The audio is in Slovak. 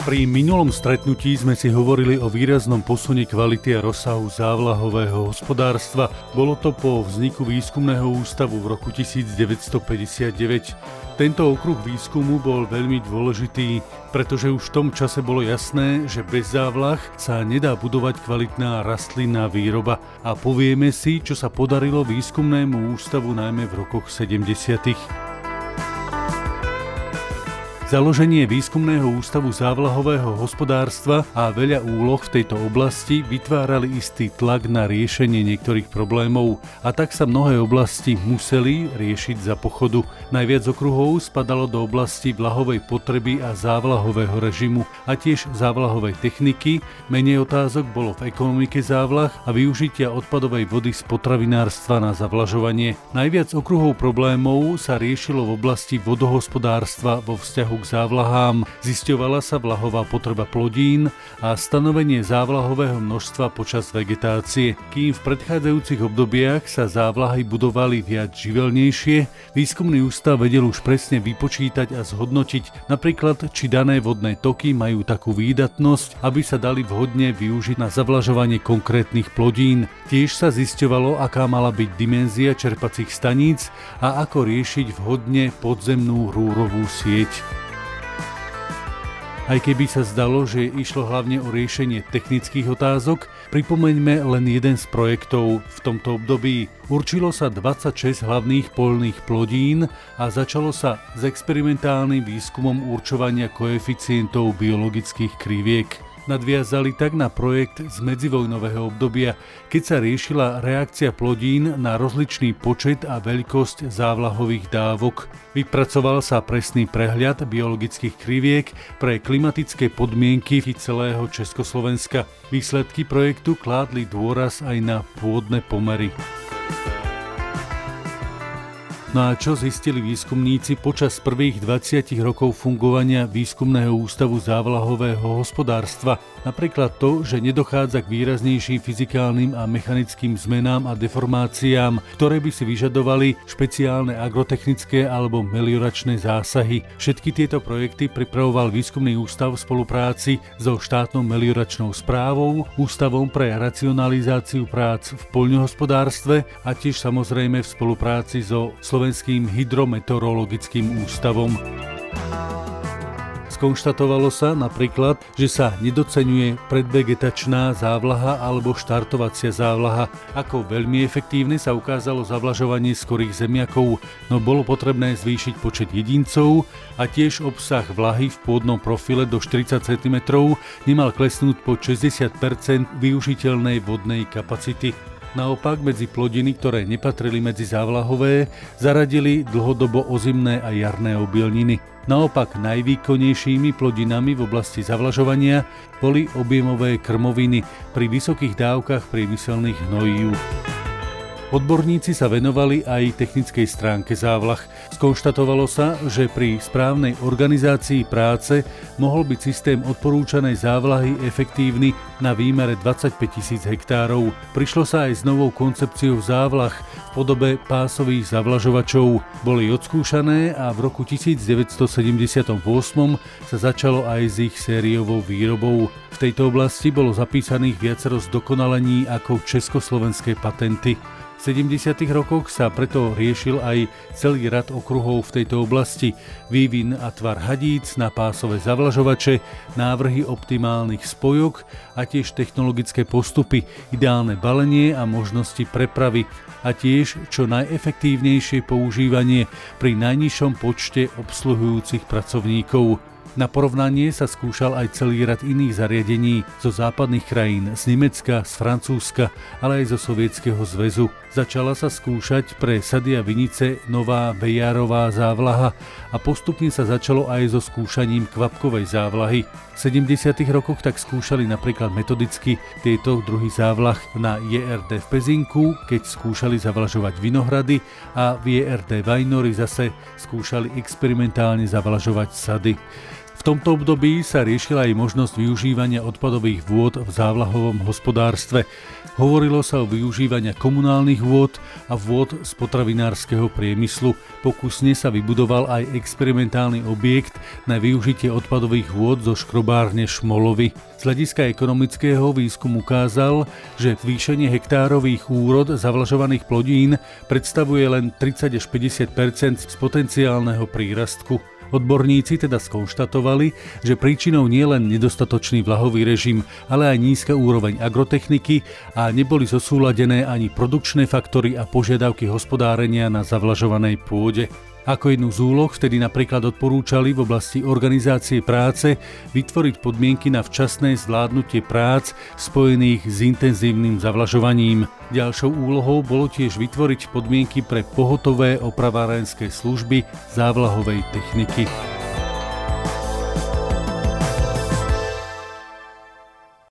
Pri minulom stretnutí sme si hovorili o výraznom posune kvality a rozsahu závlahového hospodárstva. Bolo to po vzniku výskumného ústavu v roku 1959. Tento okruh výskumu bol veľmi dôležitý, pretože už v tom čase bolo jasné, že bez závlah sa nedá budovať kvalitná rastlinná výroba a povieme si, čo sa podarilo výskumnému ústavu najmä v rokoch 70. Založenie výskumného ústavu závlahového hospodárstva a veľa úloh v tejto oblasti vytvárali istý tlak na riešenie niektorých problémov a tak sa mnohé oblasti museli riešiť za pochodu. Najviac okruhov spadalo do oblasti vlahovej potreby a závlahového režimu a tiež závlahovej techniky, menej otázok bolo v ekonomike závlah a využitia odpadovej vody z potravinárstva na zavlažovanie. Najviac okruhov problémov sa riešilo v oblasti vodohospodárstva vo vzťahu k závlahám, zisťovala sa vlahová potreba plodín a stanovenie závlahového množstva počas vegetácie. Kým v predchádzajúcich obdobiach sa závlahy budovali viac živelnejšie, výskumný ústav vedel už presne vypočítať a zhodnotiť napríklad, či dané vodné toky majú takú výdatnosť, aby sa dali vhodne využiť na zavlažovanie konkrétnych plodín. Tiež sa zisťovalo, aká mala byť dimenzia čerpacích staníc a ako riešiť vhodne podzemnú rúrovú sieť. Aj keby sa zdalo, že išlo hlavne o riešenie technických otázok, pripomeňme len jeden z projektov v tomto období. Určilo sa 26 hlavných polných plodín a začalo sa s experimentálnym výskumom určovania koeficientov biologických kriviek nadviazali tak na projekt z medzivojnového obdobia, keď sa riešila reakcia plodín na rozličný počet a veľkosť závlahových dávok. Vypracoval sa presný prehľad biologických kriviek pre klimatické podmienky celého Československa. Výsledky projektu kládli dôraz aj na pôdne pomery. No a čo zistili výskumníci počas prvých 20 rokov fungovania Výskumného ústavu závlahového hospodárstva? Napríklad to, že nedochádza k výraznejším fyzikálnym a mechanickým zmenám a deformáciám, ktoré by si vyžadovali špeciálne agrotechnické alebo melioračné zásahy. Všetky tieto projekty pripravoval Výskumný ústav v spolupráci so štátnou melioračnou správou, Ústavom pre racionalizáciu prác v poľnohospodárstve a tiež samozrejme v spolupráci so Slovenským Slovenským hydrometeorologickým ústavom. Skonštatovalo sa napríklad, že sa nedocenuje predvegetačná závlaha alebo štartovacia závlaha. Ako veľmi efektívne sa ukázalo zavlažovanie skorých zemiakov, no bolo potrebné zvýšiť počet jedincov a tiež obsah vlahy v pôdnom profile do 40 cm nemal klesnúť po 60% využiteľnej vodnej kapacity. Naopak medzi plodiny, ktoré nepatrili medzi závlahové, zaradili dlhodobo ozimné a jarné obilniny. Naopak najvýkonnejšími plodinami v oblasti zavlažovania boli objemové krmoviny pri vysokých dávkach priemyselných hnojív. Odborníci sa venovali aj technickej stránke závlah. Skonštatovalo sa, že pri správnej organizácii práce mohol byť systém odporúčanej závlahy efektívny na výmere 25 tisíc hektárov. Prišlo sa aj s novou koncepciou závlah v podobe pásových zavlažovačov. Boli odskúšané a v roku 1978 sa začalo aj s ich sériovou výrobou. V tejto oblasti bolo zapísaných viacero zdokonalení ako československé patenty. V 70. rokoch sa preto riešil aj celý rad okruhov v tejto oblasti. Vývin a tvar hadíc na pásové zavlažovače, návrhy optimálnych spojok a tiež technologické postupy, ideálne balenie a možnosti prepravy a tiež čo najefektívnejšie používanie pri najnižšom počte obsluhujúcich pracovníkov. Na porovnanie sa skúšal aj celý rad iných zariadení zo západných krajín, z Nemecka, z Francúzska, ale aj zo Sovietskeho zväzu. Začala sa skúšať pre sady a vinice nová bejárová závlaha a postupne sa začalo aj so skúšaním kvapkovej závlahy. V 70. rokoch tak skúšali napríklad metodicky tieto druhy závlah na JRD v Pezinku, keď skúšali zavlažovať vinohrady a v JRD Vajnory zase skúšali experimentálne zavlažovať sady. V tomto období sa riešila aj možnosť využívania odpadových vôd v závlahovom hospodárstve. Hovorilo sa o využívania komunálnych vôd a vôd z potravinárskeho priemyslu. Pokusne sa vybudoval aj experimentálny objekt na využitie odpadových vôd zo škrobárne Šmolovy. Z hľadiska ekonomického výskum ukázal, že zvýšenie hektárových úrod zavlažovaných plodín predstavuje len 30 až 50% z potenciálneho prírastku. Odborníci teda skonštatovali, že príčinou nie len nedostatočný vlahový režim, ale aj nízka úroveň agrotechniky a neboli zosúladené ani produkčné faktory a požiadavky hospodárenia na zavlažovanej pôde. Ako jednu z úloh vtedy napríklad odporúčali v oblasti organizácie práce vytvoriť podmienky na včasné zvládnutie prác spojených s intenzívnym zavlažovaním. Ďalšou úlohou bolo tiež vytvoriť podmienky pre pohotové opravárenské služby závlahovej techniky.